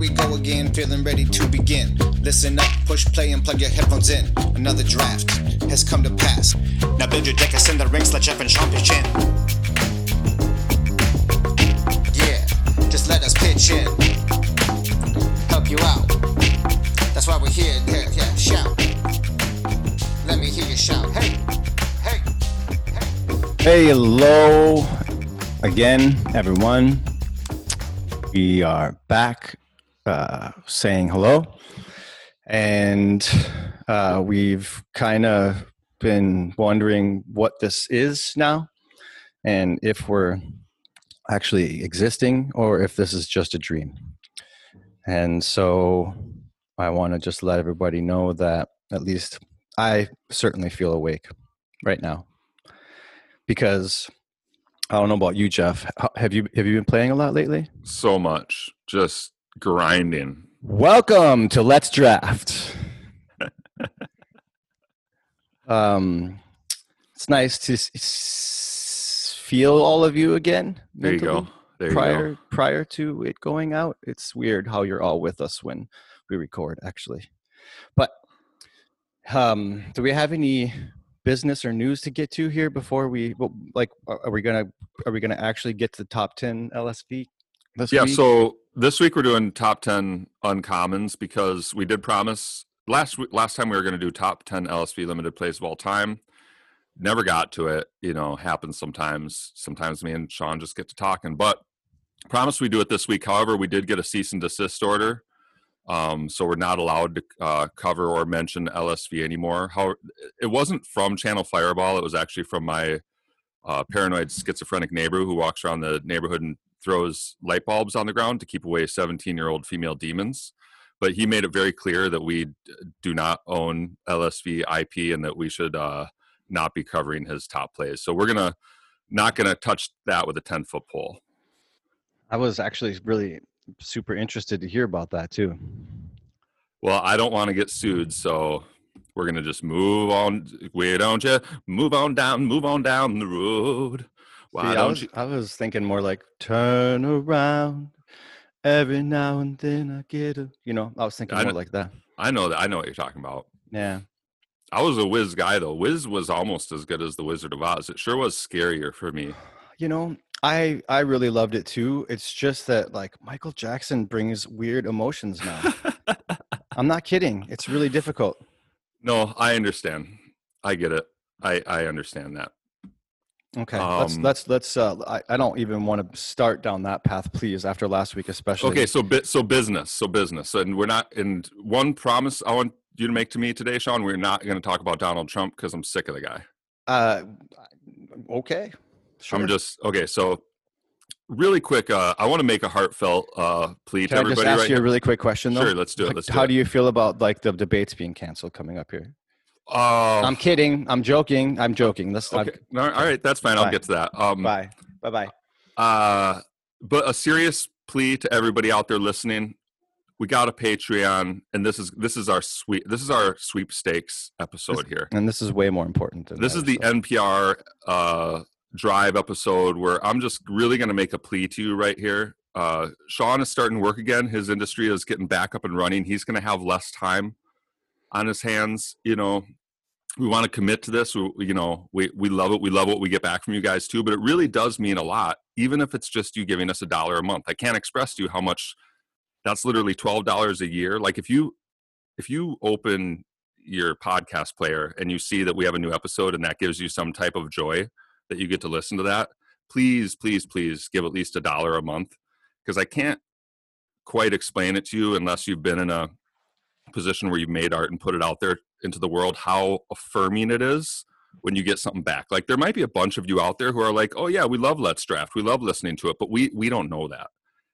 we go again, feeling ready to begin. Listen up, push play, and plug your headphones in. Another draft has come to pass. Now build your deck, and send the rings, let Jeff and Shawn pitch in. Yeah, just let us pitch in. Help you out. That's why we're here. Yeah, yeah, shout. Let me hear you shout. Hey, hey, hey. Hey, hello again, everyone. We are back uh, saying hello, and uh, we've kind of been wondering what this is now, and if we're actually existing or if this is just a dream. And so I want to just let everybody know that at least I certainly feel awake right now because I don't know about you, Jeff. Have you have you been playing a lot lately? So much, just grinding. Welcome to Let's Draft. um, it's nice to s- feel all of you again. There you go. There prior you go. prior to it going out, it's weird how you're all with us when we record, actually. But um, do we have any business or news to get to here before we like are we gonna are we gonna actually get to the top 10 lsv this yeah week? so this week we're doing top 10 uncommons because we did promise last last time we were going to do top 10 lsv limited plays of all time. Never got to it you know happens sometimes. Sometimes me and shawn just get to talking but promise we do it this week. However we did get a cease and desist order um, so we're not allowed to uh, cover or mention LSV anymore. How it wasn't from Channel Fireball; it was actually from my uh, paranoid schizophrenic neighbor who walks around the neighborhood and throws light bulbs on the ground to keep away 17-year-old female demons. But he made it very clear that we do not own LSV IP and that we should uh, not be covering his top plays. So we're gonna not gonna touch that with a 10 foot pole. I was actually really super interested to hear about that too. Well, I don't want to get sued, so we're gonna just move on. We don't you move on down, move on down the road. Why See, I was, you? I was thinking more like turn around. Every now and then I get a, you know, I was thinking more know, like that. I know that. I know what you're talking about. Yeah. I was a Wiz guy though. Wiz was almost as good as the Wizard of Oz. It sure was scarier for me. You know, I I really loved it too. It's just that like Michael Jackson brings weird emotions now. I'm not kidding. It's really difficult. No, I understand. I get it. I I understand that. Okay, um, let's let's let's. Uh, I, I don't even want to start down that path, please. After last week, especially. Okay, so bit so business, so business, and we're not. And one promise I want you to make to me today, Shawn. We're not going to talk about Donald Trump because I'm sick of the guy. Uh, okay. Sure. I'm just okay. So, really quick, uh, I want to make a heartfelt uh, plea Can to I everybody. just ask right you a really quick question, though? Sure, let's do it. Let's do How it. do you feel about like the debates being canceled coming up here? Uh, I'm kidding. I'm joking. I'm joking. Let's. Okay. all right, that's fine. Bye. I'll get to that. Um, bye. Bye. Bye. Uh, but a serious plea to everybody out there listening we got a Patreon, and this is this is our sweep this is our sweepstakes episode this, here, and this is way more important. Than this is the NPR uh, drive episode where I'm just really going to make a plea to you right here. Uh, Sean is starting work again. His industry is getting back up and running. He's going to have less time on his hands. You know, we want to commit to this. We, you know, we we love it. We love what we get back from you guys too. But it really does mean a lot, even if it's just you giving us a dollar a month. I can't express to you how much that's literally $12 a year like if you if you open your podcast player and you see that we have a new episode and that gives you some type of joy that you get to listen to that please please please give at least a dollar a month because i can't quite explain it to you unless you've been in a position where you've made art and put it out there into the world how affirming it is when you get something back. Like there might be a bunch of you out there who are like oh yeah we love let's draft. We love listening to it but we we don't know that.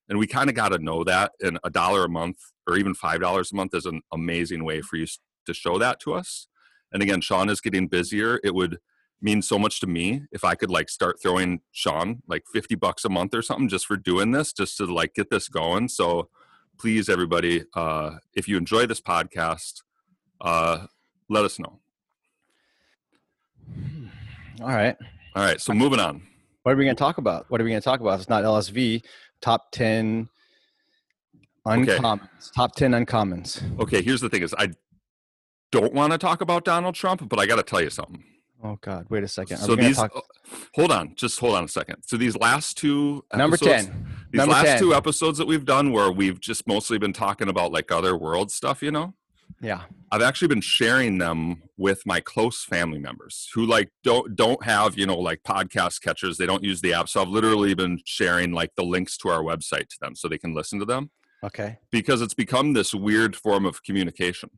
And we kind of got to know that and a dollar a month or even five dollars a month is an amazing way for you to show that to us. And again shawn is getting busier. It would mean so much to me if i could like start throwing shawn like 50 bucks a month or something just for doing this just to like get this going. So please everybody uh if you enjoy this podcast uh let us know hmm. all right all right so moving on what are we going to talk about what are we going to talk about it's not lsv top 10 Uncommons. Top 10 uncommons. Okay, here's the thing: is I don't want to talk about Donald Trump, but I got to tell you something. Oh God! Wait a second. Are So these, talk- hold on, just hold on a second. So these last two number episodes- ten. these Number last 10. two episodes that we've done, where we've just mostly been talking about like other world stuff, you know. Yeah. I've actually been sharing them with my close family members who like don't don't have you know like podcast catchers. They don't use the app, so I've literally been sharing like the links to our website to them so they can listen to them Okay. because it's become this weird form of communication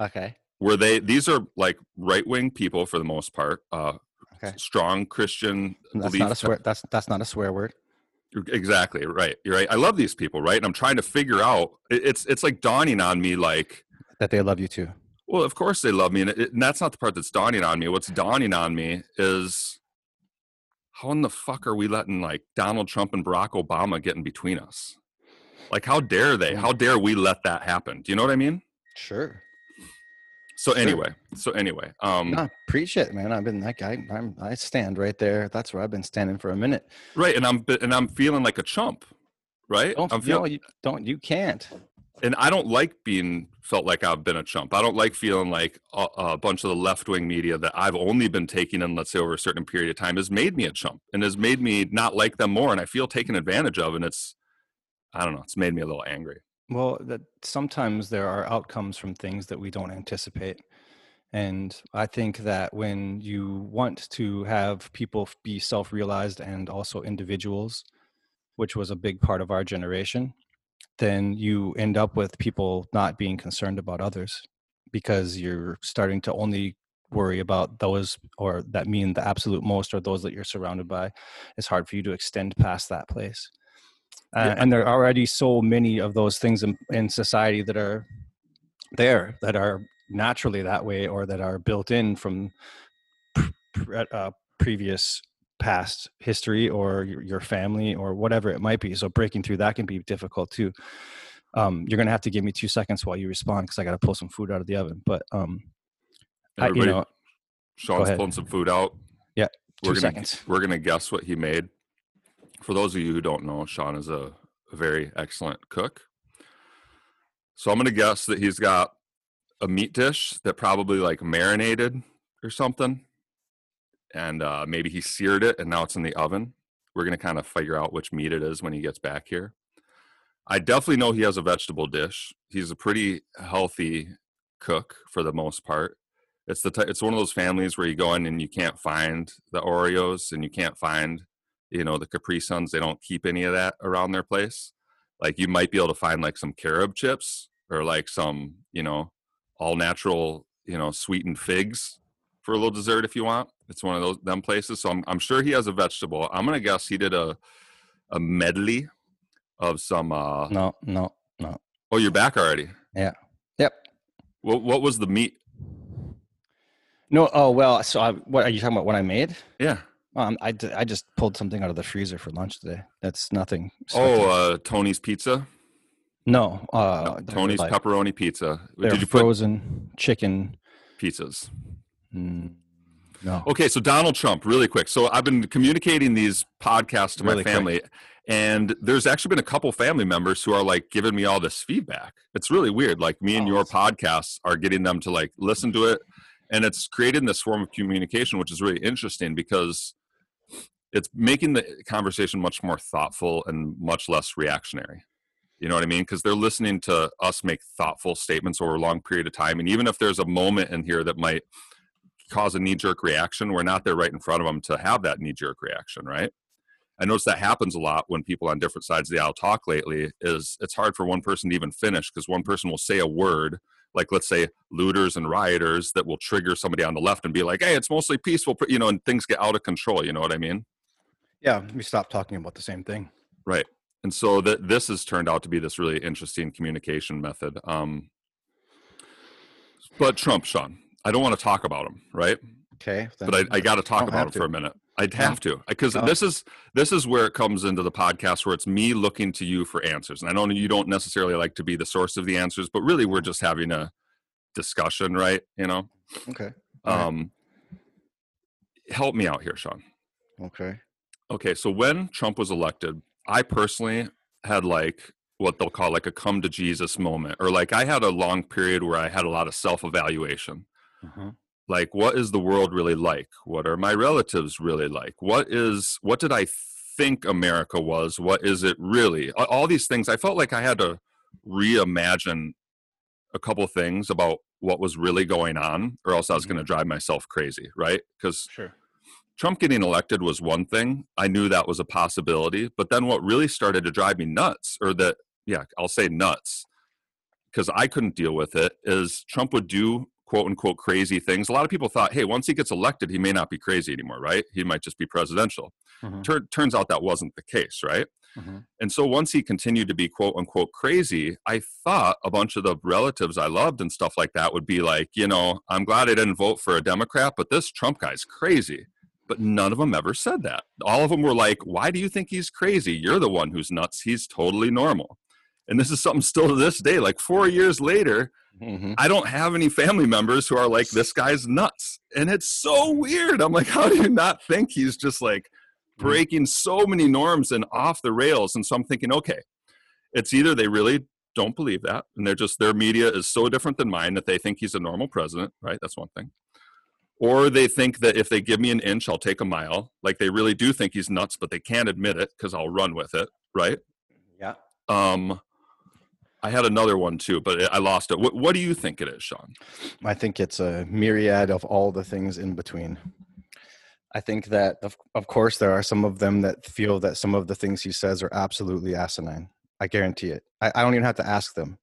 Okay. where they these are like right wing people for the most part, uh, Okay. strong Christian That's not a swear. That's that's not a swear word. Exactly right. You're right. I love these people, right? And I'm trying to figure out. It's it's like dawning on me, like, That they love you too. well, of course they love me, and, it, and that's not the part that's dawning on me. What's dawning on me is how in the fuck are we letting like Donald Trump and Barack Obama get in between us? Like, how dare they? How dare we let that happen? Do you know what I mean? Sure. So Sure. anyway, so anyway, um, No, preach it, man. I've been that guy. I'm, I stand right there. That's where I've been standing for a minute. right, and I'm and I'm feeling like a chump, right? Don't I'm no, feeling, you don't. You can't. And I don't like being felt like I've been a chump. I don't like feeling like a, a bunch of the left wing media that I've only been taking in, let's say, over a certain period of time has made me a chump and has made me not like them more. And I feel taken advantage of. And it's, I don't know, it's made me a little angry. Well, that sometimes there are outcomes from things that we don't anticipate. And I think that when you want to have people be self realized and also individuals, which was a big part of our generation, then you end up with people not being concerned about others because you're starting to only worry about those or that mean the absolute most or those that you're surrounded by. It's hard for you to extend past that place. Uh, Yeah. and there are already so many of those things in, in society that are there that are naturally that way or that are built in from pr- pr- uh, previous past history or your, your family or whatever it might be so breaking through that can be difficult too um, you're gonna have to give me two seconds while you respond because i gotta pull some food out of the oven but um, I, you Everybody, know Shawn's pulling some food out. Yeah, We're two gonna, seconds. We're going to guess what he made. For those of you who don't know, Shawn is a, a very excellent cook. So I'm going to guess that he's got a meat dish that probably like marinated or something. And uh, maybe he seared it and now it's in the oven. We're going to kind of figure out which meat it is when he gets back here. I definitely know he has a vegetable dish. He's a pretty healthy cook for the most part. It's the ty- it's one of those families where you go in and you can't find the Oreos and you can't find, you know, the Capri Suns. They don't keep any of that around their place. Like you might be able to find like some carob chips or like some, you know, all natural, you know, sweetened figs for a little dessert if you want. It's one of those them places. So I'm I'm sure he has a vegetable. I'm gonna guess he did a a medley of some. uh no no no Oh, you're back already. Yeah. Yep What what was the meat? no oh well so I, what are you talking about what i made Yeah. um, I, d- I just pulled something out of the freezer for lunch today that's nothing Oh, uh, Tony's Pizza. no uh No, they're Tony's like- pepperoni pizza. they're Did you put frozen chicken pizzas? Mm, no Okay, so Donald Trump, really quick. So I've been communicating these podcasts to Really my quick. family, and there's actually been a couple family members who are like giving me all this feedback. It's really weird. Like me and Oh, your podcasts are getting them to like listen to it, and it's creating this form of communication, which is really interesting because it's making the conversation much more thoughtful and much less reactionary. You know what I mean? Because they're listening to us make thoughtful statements over a long period of time, and even if there's a moment in here that might cause a knee jerk reaction, we're not there right in front of them to have that knee jerk reaction, right? I notice that happens a lot when people on different sides of the aisle talk lately. Is it's hard for one person to even finish because one person will say a word, like let's say looters and rioters, that will trigger somebody on the left and be like, "Hey, it's mostly peaceful," you know, and things get out of control. You know what I mean? yeah we stop talking about the same thing Right. And so that this has turned out to be this really interesting communication method. Um, but Trump, Shawn, I don't want to talk about them, right? okay but I, I got to talk about it for a minute. I'd have to because Oh. this is this is where it comes into the podcast where it's me looking to you for answers. And I know you don't necessarily like to be the source of the answers, but really we're just having a discussion, right? You know, okay All right. um, help me out here, Shawn. okay Okay, so when Trump was elected, I personally had like what they'll call like a come to Jesus moment, or like I had a long period where I had a lot of self evaluation. Mhm. Like, what is the world really like? What are my relatives really like? What is what did I think America was? What is it really? All these things. I felt like I had to reimagine a couple things about what was really going on, or else I was Mhm. going to drive myself crazy, right? Because Sure. Trump getting elected was one thing. I knew that was a possibility. But then what really started to drive me nuts, or that, yeah, I'll say nuts, because I couldn't deal with it, is Trump would do quote unquote crazy things. A lot of people thought, hey, once he gets elected, he may not be crazy anymore, right? He might just be presidential. Mhm. Tur- turns out that wasn't the case, right? Mhm. And so once he continued to be quote unquote crazy, I thought a bunch of the relatives I loved and stuff like that would be like, you know, I'm glad I didn't vote for a Democrat, but this Trump guy's crazy. But none of them ever said that. All of them were like, why do you think he's crazy? You're the one who's nuts. He's totally normal. And this is something still to this day, like four years later, Mhm. I don't have any family members who are like, this guy's nuts. And it's so weird. I'm like, how do you not think he's just like breaking so many norms and off the rails? And so I'm thinking, okay, it's either they really don't believe that and they're just, their media is so different than mine that they think he's a normal president, right? That's one thing. Or they think that if they give me an inch, I'll take a mile. Like they really do think he's nuts, but they can't admit it because I'll run with it, right? Yeah. Um, I had another one too, but I lost it. What, what do you think it is, Shawn? I think it's a myriad of all the things in between. I think that, of, of course, there are some of them that feel that some of the things he says are absolutely asinine. I guarantee it. I, I don't even have to ask them.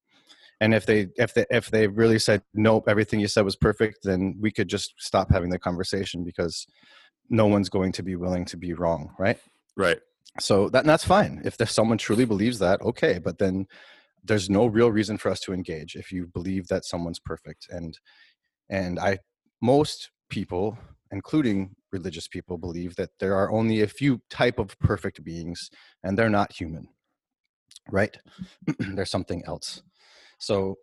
And if they if they if they really said nope, everything you said was perfect, then we could just stop having the conversation because no one's going to be willing to be wrong, right? Right. So that that's fine. If there's someone truly believes that, okay, but then there's no real reason for us to engage if you believe that someone's perfect. And and I most people, including religious people, believe that there are only a few type of perfect beings and they're not human. Right? there's something else. So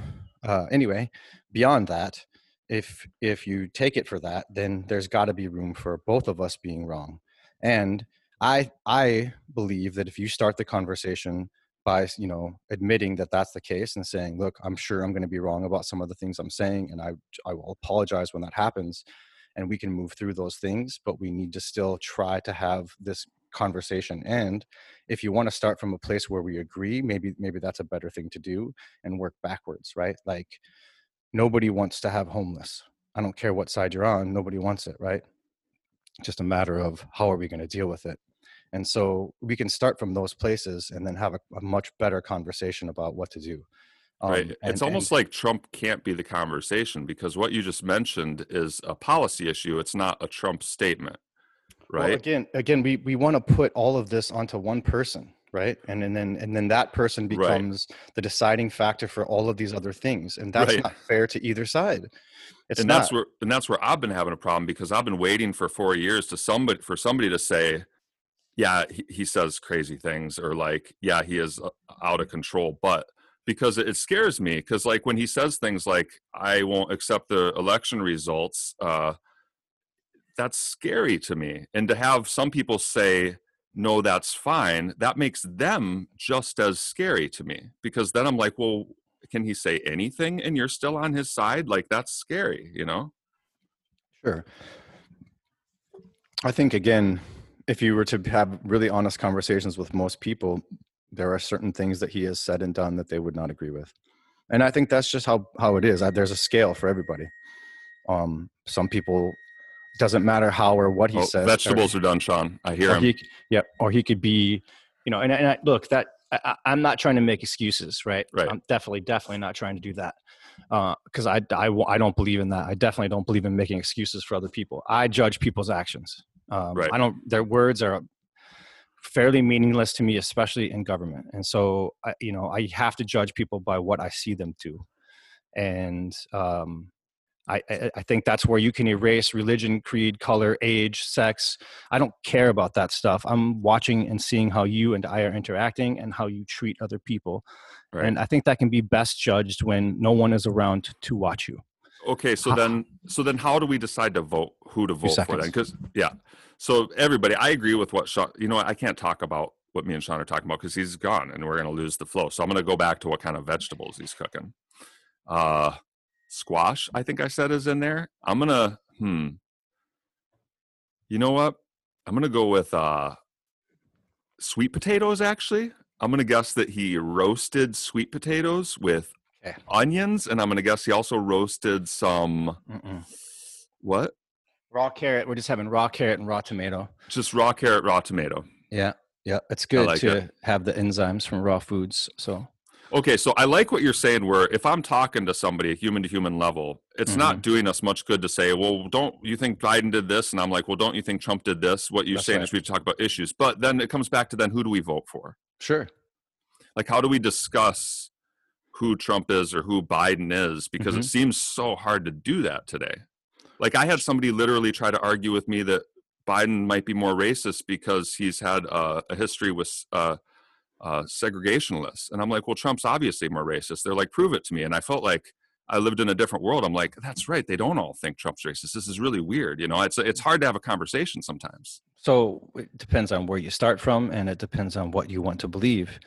uh, anyway, beyond that, if if you take it for that, then there's got to be room for both of us being wrong. And I I believe that if you start the conversation by you know admitting that that's the case and saying, look, I'm sure I'm going to be wrong about some of the things I'm saying, and I I will apologize when that happens, and we can move through those things, but we need to still try to have this conversation. And if you want to start from a place where we agree maybe maybe that's a better thing to do and work backwards right? Like nobody wants to have homeless. I don't care what side you're on nobody wants it right? Just a matter of how are we going to deal with it and so we can start from those places and then have a, a much better conversation about what to do Um, right. and- it's almost and- like Trump can't be the conversation because what you just mentioned is a policy issue. It's not a Trump statement. Well, Right. again, again, we we want to put all of this onto one person, right? And and then and then that person Right. becomes the deciding factor for all of these other things, and that's Right. not fair to either side. It's and not. that's where and that's where I've been having a problem because I've been waiting for four years to somebody for somebody to say, yeah, he, he says crazy things or like, yeah, he is uh, out of control. But because it, scares me because like when he says things like, I won't accept the election results, uh, that's scary to me. And to have some people say, no, that's fine, that makes them just as scary to me because then I'm like, well, can he say anything and you're still on his side? Like that's scary, you know? Sure. I think again, if you were to have really honest conversations with most people, there are certain things that he has said and done that they would not agree with, and I think that's just how how it is. I, there's a scale for everybody. Um, some people doesn't matter how or what he Oh, says. or- vegetables are done, Shawn. I hear or him. he, yep, or he could be, you know, and, and I, look that I, I'm not trying to make excuses, right? Right. I'm definitely, definitely not trying to do that because I I I don't believe in that. I definitely don't believe in making excuses for other people. I judge people's actions. Um, Right. I don't. Their words are fairly meaningless to me, especially in government, and so I, you know, I have to judge people by what I see them do, and um, I, I, I think that's where you can erase religion, creed, color, age, sex. I don't care about that stuff. I'm watching and seeing how you and I are interacting and how you treat other people. Right. And I think that can be best judged when no one is around to watch you. Okay, so then, so then, how do we decide to vote? Who to vote for then? Because yeah, so everybody, I agree with what Shawn. You know, what, I can't talk about what me and Shawn are talking about because he's gone and we're going to lose the flow. So I'm going to go back to what kind of vegetables he's cooking. Uh, squash, I think I said is in there. I'm going to, hmm. You know what? I'm going to go with uh, sweet potatoes, actually. I'm going to guess that he roasted sweet potatoes with Okay. onions. And I'm going to guess he also roasted some, Mm-mm. what? Raw carrot. We're just having raw carrot and raw tomato. Just raw carrot, raw tomato. Yeah, yeah. It's good like to it. have the enzymes from raw foods. So Okay, so I like what you're saying. Where if I'm talking to somebody, human to human level, it's Mm-hmm. not doing us much good to say, "Well, don't you think Biden did this?" And I'm like, "Well, don't you think Trump did this?" What you're That's saying right. is we talk about issues, but then it comes back to then who do we vote for? sure. Like, how do we discuss who Trump is or who Biden is? Because it Mhm. seems so hard to do that today. Like, I had somebody literally try to argue with me that Biden might be more racist because he's had uh, a history with uh, uh, segregationists. And I'm like, well, Trump's obviously more racist. They're like, prove it to me. And I felt like I lived in a different world. I'm like, that's right. They don't all think Trump's racist. This is really weird. You know, it's it's hard to have a conversation sometimes. So it depends on where you start from, and it depends on what you want to believe.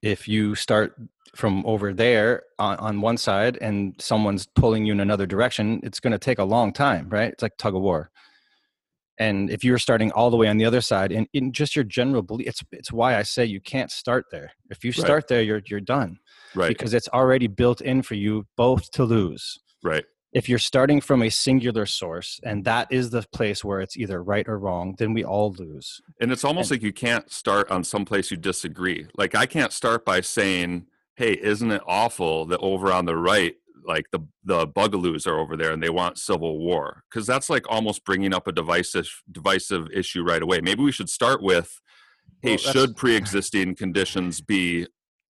If you start from over there on, on one side and someone's pulling you in another direction, it's going to take a long time, right? It's like tug of war. And if you're starting all the way on the other side, and in just your general belief, it's it's why I say you can't start there. If you Right. start there, you're you're done Right. because it's already built in for you both to lose right. If you're starting from a singular source and that is the place where it's either right or wrong, then we all lose. And it's almost like you can't start on some place you disagree. Like I can't start by saying, "Hey, isn't it awful that over on the right, like the the Boogaloos are over there and they want civil war?" Because that's like almost bringing up a divisive divisive issue right away. Maybe we should start with, "Hey, Well, should pre-existing conditions be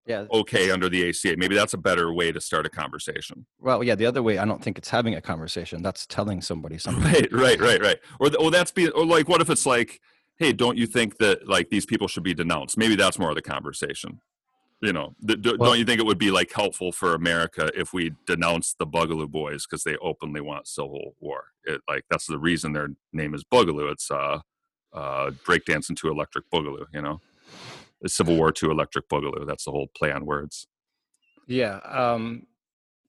Yeah. okay under the ACA?" Maybe that's a better way to start a conversation. Well, yeah. The other way, I don't think it's having a conversation. That's telling somebody something. Right, right, right, right. Or oh, that's be or like, what if it's like, hey, don't you think that like these people should be denounced? Maybe that's more of the conversation. You know, th- d- Well- don't you think it would be like helpful for America if we denounced the Boogaloo Boys because they openly want civil war? It like that's the reason their name is Boogaloo. It's uh, uh, breakdancing to electric boogaloo. You know, Civil War to electric boogaloo. That's the whole play on words. Yeah. Um,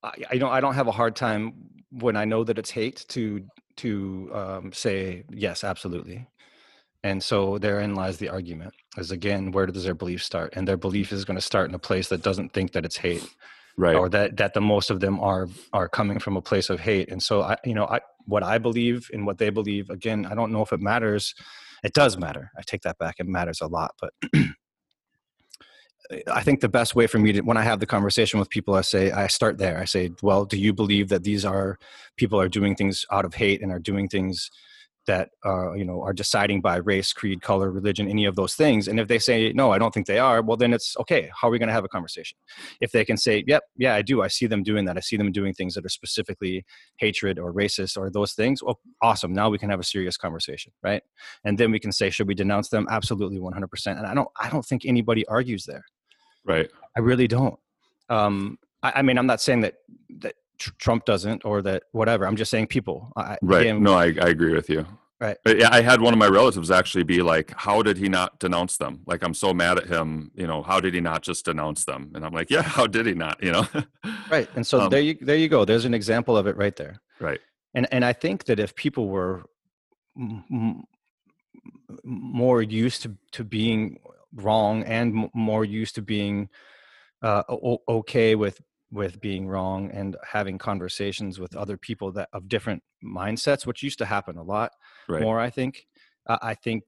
I, I don't. I don't have a hard time when I know that it's hate to to um, say yes, absolutely. And so therein lies the argument. Is again, where does their belief start? And their belief is going to start in a place that doesn't think that it's hate. Right. or that that the most of them are are coming from a place of hate and so i you know i what i believe and what they believe again i don't know if it matters it does matter i take that back it matters a lot but i think the best way for me to when i have the conversation with people i say i start there. I say well do you believe that these are people are doing things out of hate and are doing things that are you know are deciding by race creed color religion any of those things? And if they say no i don't think they are well then it's okay how are we going to have a conversation? If they can say yep yeah i do. I see them doing that. I see them doing things that are specifically hatred or racist or those things well awesome. Now we can have a serious conversation right? And then we can say should we denounce them? Absolutely 100% and i don't i don't think anybody argues there right. i really don't um i, I mean i'm not saying that that tr- trump doesn't or that whatever i'm just saying people I, Right. again, no, I, I agree with you. Right. Yeah, I had one of my relatives actually be like, "How did he not denounce them? Like, I'm so mad at him. You know, how did he not just denounce them?" And I'm like, "Yeah, how did he not? You know." right and so Um, there you there you go there's an example of it right there Right. and and i think that if people were m- m- more used to to being wrong and m- more used to being uh, o- okay with with being wrong and having conversations with other people that of different mindsets which used to happen a lot Right. more i think uh, i think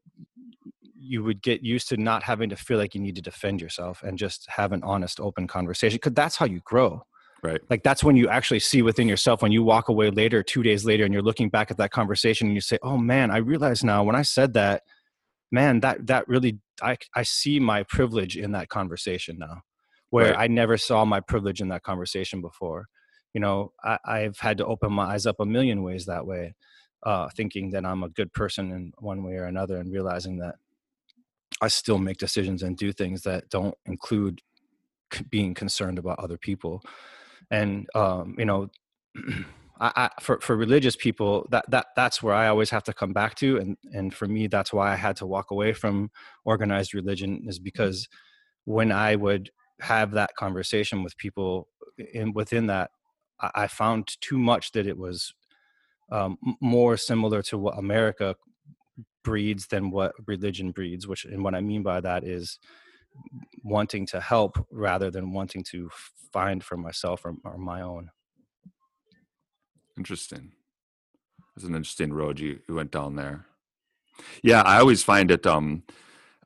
you would get used to not having to feel like you need to defend yourself and just have an honest open conversation because that's how you grow Right. like that's when you actually see within yourself when you walk away later two days later and you're looking back at that conversation and you say oh man i realize now when i said that man that that really i i see my privilege in that conversation now where Right. i never saw my privilege in that conversation before you know I, i've had to open my eyes up a million ways that way uh thinking that i'm a good person in one way or another and realizing that i still make decisions and do things that don't include being concerned about other people and um, you know I, I, for for religious people, that that that's where I always have to come back to, and and for me, that's why I had to walk away from organized religion, is because when I would have that conversation with people, in within that, I, I found too much that it was um, more similar to what America breeds than what religion breeds. Which, and what I mean by that is wanting to help rather than wanting to find for myself or, or my own. Interesting. It's an interesting road you, you went down there. Yeah, I always find it. Um,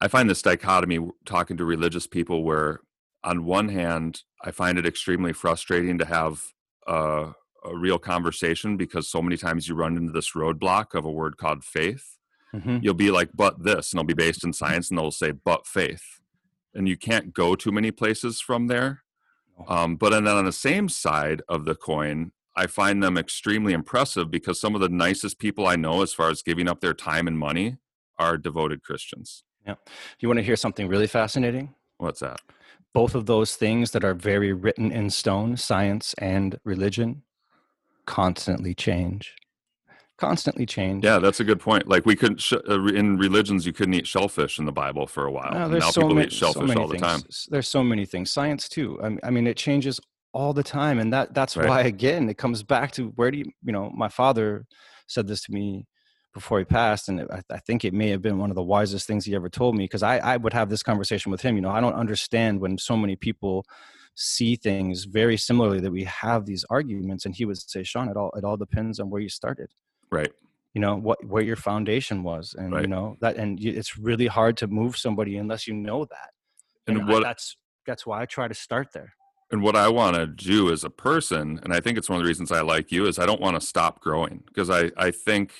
I find this dichotomy talking to religious people, where on one hand, I find it extremely frustrating to have a, a real conversation because so many times you run into this roadblock of a word called faith. Mm-hmm. You'll be like, "But this," and it'll be based in science, and they'll say, "But faith," and you can't go too many places from there. Um, but and then on the same side of the coin, I find them extremely impressive because some of the nicest people I know, as far as giving up their time and money, are devoted Christians. Yeah. You want to hear something really fascinating? What's that? Both of those things that are very written in stone, science and religion, constantly change. Constantly change. Yeah, that's a good point. Like we couldn't sh- uh, in religions, you couldn't eat shellfish in the Bible for a while. No, now so people many, eat shellfish so all the things. time. There's so many things. Science too. I mean, it changes all the time and that that's right. why again it comes back to where do you you know my father said this to me before he passed and I, I think it may have been one of the wisest things he ever told me because I, I would have this conversation with him you know i don't understand when so many people see things very similarly that we have these arguments and he would say shawn it all it all depends on where you started right you know what where your foundation was and right. you know that and it's really hard to move somebody unless you know that and, and what I, that's that's why i try to start there and what I want to do as a person, and I think it's one of the reasons I like you, is I don't want to stop growing because I, I think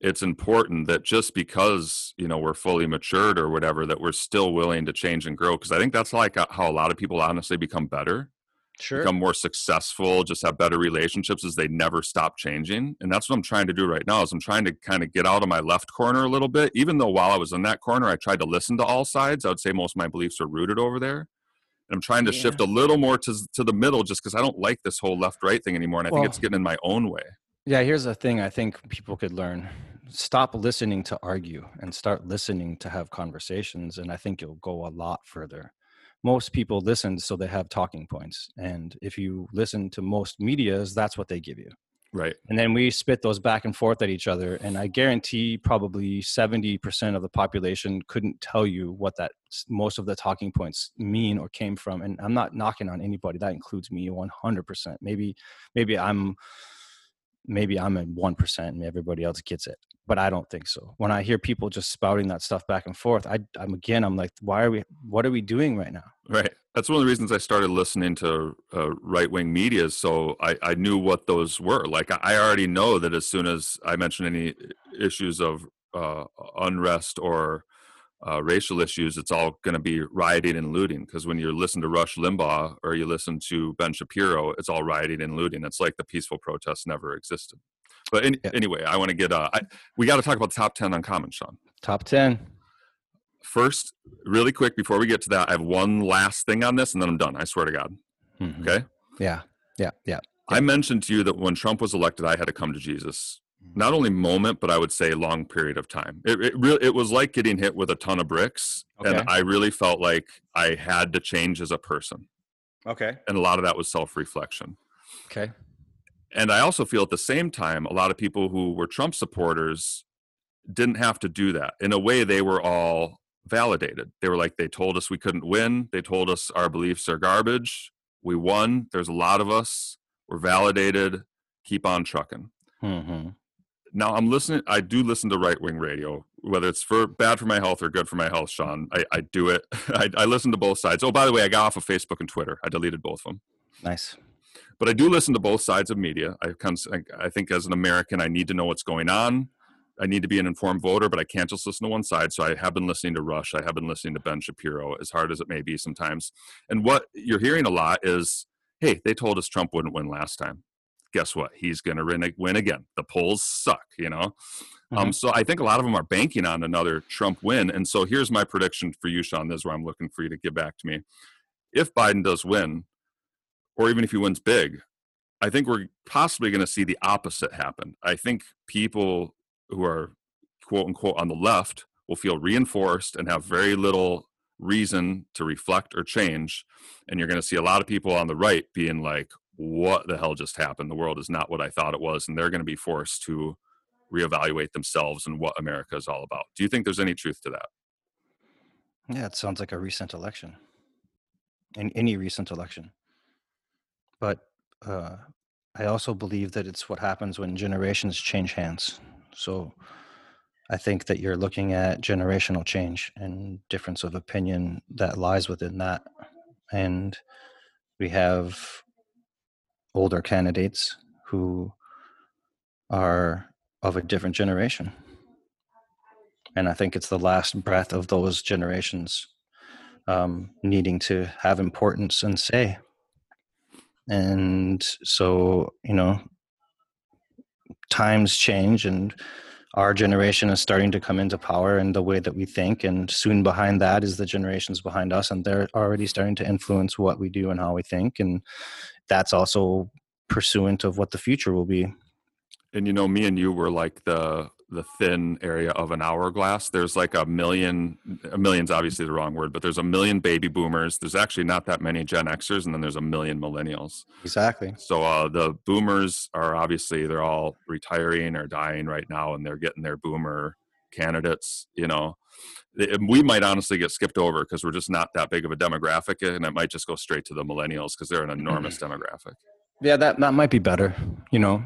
it's important that just because you know we're fully matured or whatever that we're still willing to change and grow because i think that's like uh, how a lot of people honestly become better sure. become more successful just have better relationships is they never stop changing and that's what i'm trying to do right now is i'm trying to kind of get out of my left corner a little bit even though while i was in that corner i tried to listen to all sides i would say most of my beliefs are rooted over there and I'm trying to yeah. shift a little more to to the middle just because I don't like this whole left right thing anymore, and I well, think it's getting in my own way. Yeah, here's the thing I think people could learn: stop listening to argue and start listening to have conversations, and I think you'll go a lot further. Most people listen so they have talking points, and if you listen to most media's, that's what they give you. Right. And then we spit those back and forth at each other. And I guarantee probably 70% of the population couldn't tell you what that most of the talking points mean or came from. And I'm not knocking on anybody. That includes me 100%. Maybe, maybe I'm, maybe I'm at 1% and everybody else gets it. But I don't think so. When I hear people just spouting that stuff back and forth, I, I'm again, I'm like, why are we, what are we doing right now? Right that's one of the reasons I started listening to uh, right wing media. So I, I knew what those were. Like I already know that as soon as I mention any issues of uh, unrest or uh, racial issues, it's all going to be rioting and looting. Because when you listen to Rush Limbaugh or you listen to Ben Shapiro, it's all rioting and looting. It's like the peaceful protests never existed. But in, yeah. anyway, I want to get. Uh, I, we got to talk about the top ten Uncommon, Shawn. Top ten first, really quick before we get to that, I have one last thing on this, and then I'm done. I swear to God. Mm-hmm. Okay. Yeah. Yeah. Yeah. I mentioned to you that when Trump was elected, I had to come to Jesus. Not only moment, but I would say long period of time. It it, really, it was like getting hit with a ton of bricks, okay. and I really felt like I had to change as a person. Okay. And a lot of that was self reflection. Okay. And I also feel at the same time, a lot of people who were Trump supporters didn't have to do that. In a way, they were all validated. They were like, they told us we couldn't win. They told us our beliefs are garbage. We won. There's a lot of us. We're validated. Keep on trucking. Mm-hmm. Now I'm listening. I do listen to right wing radio, whether it's for bad for my health or good for my health. Shawn, I, I do it. I, I listen to both sides. Oh, by the way, I got off of Facebook and Twitter. I deleted both of them. Nice. But I do listen to both sides of media. I, I think as an American, I need to know what's going on. I need to be an informed voter, but I can't just listen to one side. So I have been listening to Rush. I have been listening to Ben Shapiro, as hard as it may be sometimes. And what you're hearing a lot is, hey, they told us Trump wouldn't win last time. Guess what? He's going to win again. The polls suck, you know? Um, mm-hmm. Um, so I think a lot of them are banking on another Trump win. And so here's my prediction for you, Shawn. This is where I'm looking for you to get back to me. If Biden does win, or even if he wins big, I think we're possibly going to see the opposite happen. I think people who are quote unquote on the left will feel reinforced and have very little reason to reflect or change. And you're going to see a lot of people on the right being like, what the hell just happened? The world is not what I thought it was. And they're going to be forced to reevaluate themselves and what America is all about. Do you think there's any truth to that? Yeah, it sounds like a recent election. In any recent election. But uh, I also believe that it's what happens when generations change hands. So I think that you're looking at generational change and difference of opinion that lies within that. And we have older candidates who are of a different generation. And I think it's the last breath of those generations um, needing to have importance and say. And so, you know, times change and our generation is starting to come into power in the way that we think and soon behind that is the generations behind us and they're already starting to influence what we do and how we think and that's also pursuant of what the future will be. And you know me and you were like the the thin area of an hourglass. There's like a million a million's obviously the wrong word but there's a million baby boomers. There's actually not that many gen xers and then there's a million millennials. Exactly. So uh, the boomers are obviously they're all retiring or dying right now and they're getting their boomer candidates you know. We might honestly get skipped over because we're just not that big of a demographic and it might just go straight to the millennials because they're an enormous demographic. Yeah that, that might be better you know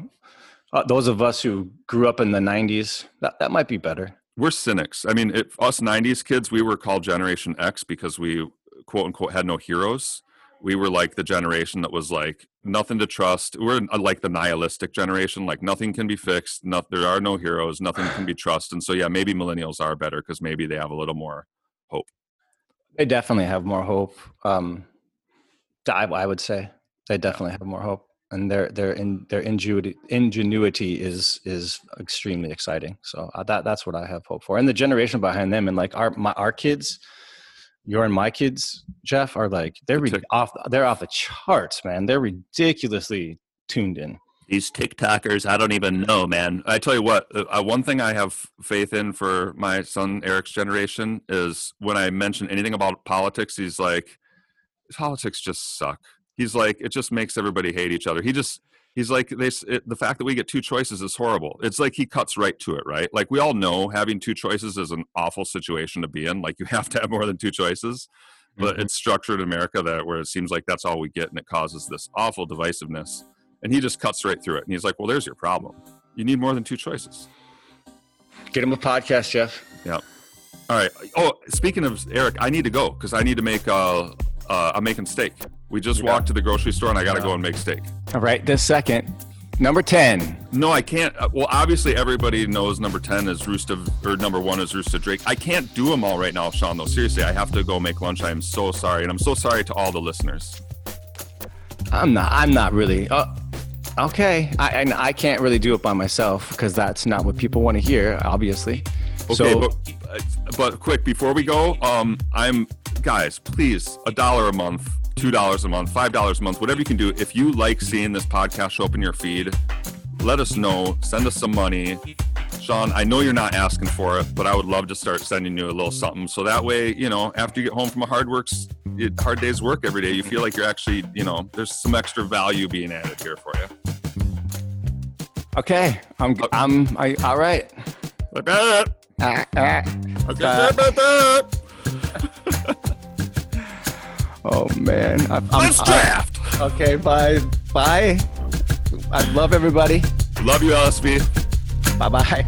uh, those of us who grew up in the 90s that, that might be better. We're cynics. I mean it, us 90s kids we were called generation x because we quote unquote had no heroes. We were like the generation that was like nothing to trust. We're like the nihilistic generation like nothing can be fixed. No, there are no heroes. Nothing can be trusted. And so yeah maybe millennials are better because maybe they have a little more hope. They definitely have more hope. Um I, I would say they definitely have more hope and their their in their ingenuity ingenuity is is extremely exciting. So uh, that that's what I have hope for, and the generation behind them, and like our my our kids, your and my kids, Jeff, are like they're re- off they're off the charts, man. They're ridiculously tuned in. These TikTokers, I don't even know, man. I tell you what, uh, uh one thing I have faith in for my son Eric's generation is when I mention anything about politics, he's like, politics just suck he's like it just makes everybody hate each other. He just he's like they it, the fact that we get two choices is horrible. It's like he cuts right to it right? Like we all know having two choices is an awful situation to be in. Like you have to have more than two choices. But mm-hmm. it's structured in america that where it seems like that's all we get and it causes this awful divisiveness. And he just cuts right through it and he's like well there's your problem. You need more than two choices. Get him a podcast jeff. Yeah all right. Oh speaking of eric i need to go because i need to make uh uh, I'm making steak. We just walked to the grocery store and I got to go and make steak. All right, this second. Number 10. No, I can't. Uh, well, obviously, everybody knows number 10 is Rooster, or number one is Rooster Drake. I can't do them all right now, Shawn, though. Seriously, I have to go make lunch. I am so sorry. And I'm so sorry to all the listeners. I'm not, I'm not really. Uh, okay. I, and I can't really do it by myself because that's not what people want to hear, obviously. Okay, so, but, but quick, before we go, um, I'm guys, please, a dollar a month, two dollars a month, five dollars a month, whatever you can do. If you like seeing this podcast show up in your feed, let us know. Send us some money. Shawn, I know you're not asking for it, but I would love to start sending you a little something. So that way, you know, after you get home from a hard works, hard day's work every day, you feel like you're actually, you know, there's some extra value being added here for you. Okay, I'm, I'm, I, all right. Like that. Oh man, I'm, let's I'm, draft. Okay, bye, bye. I love everybody. Love you, LSV. Bye bye.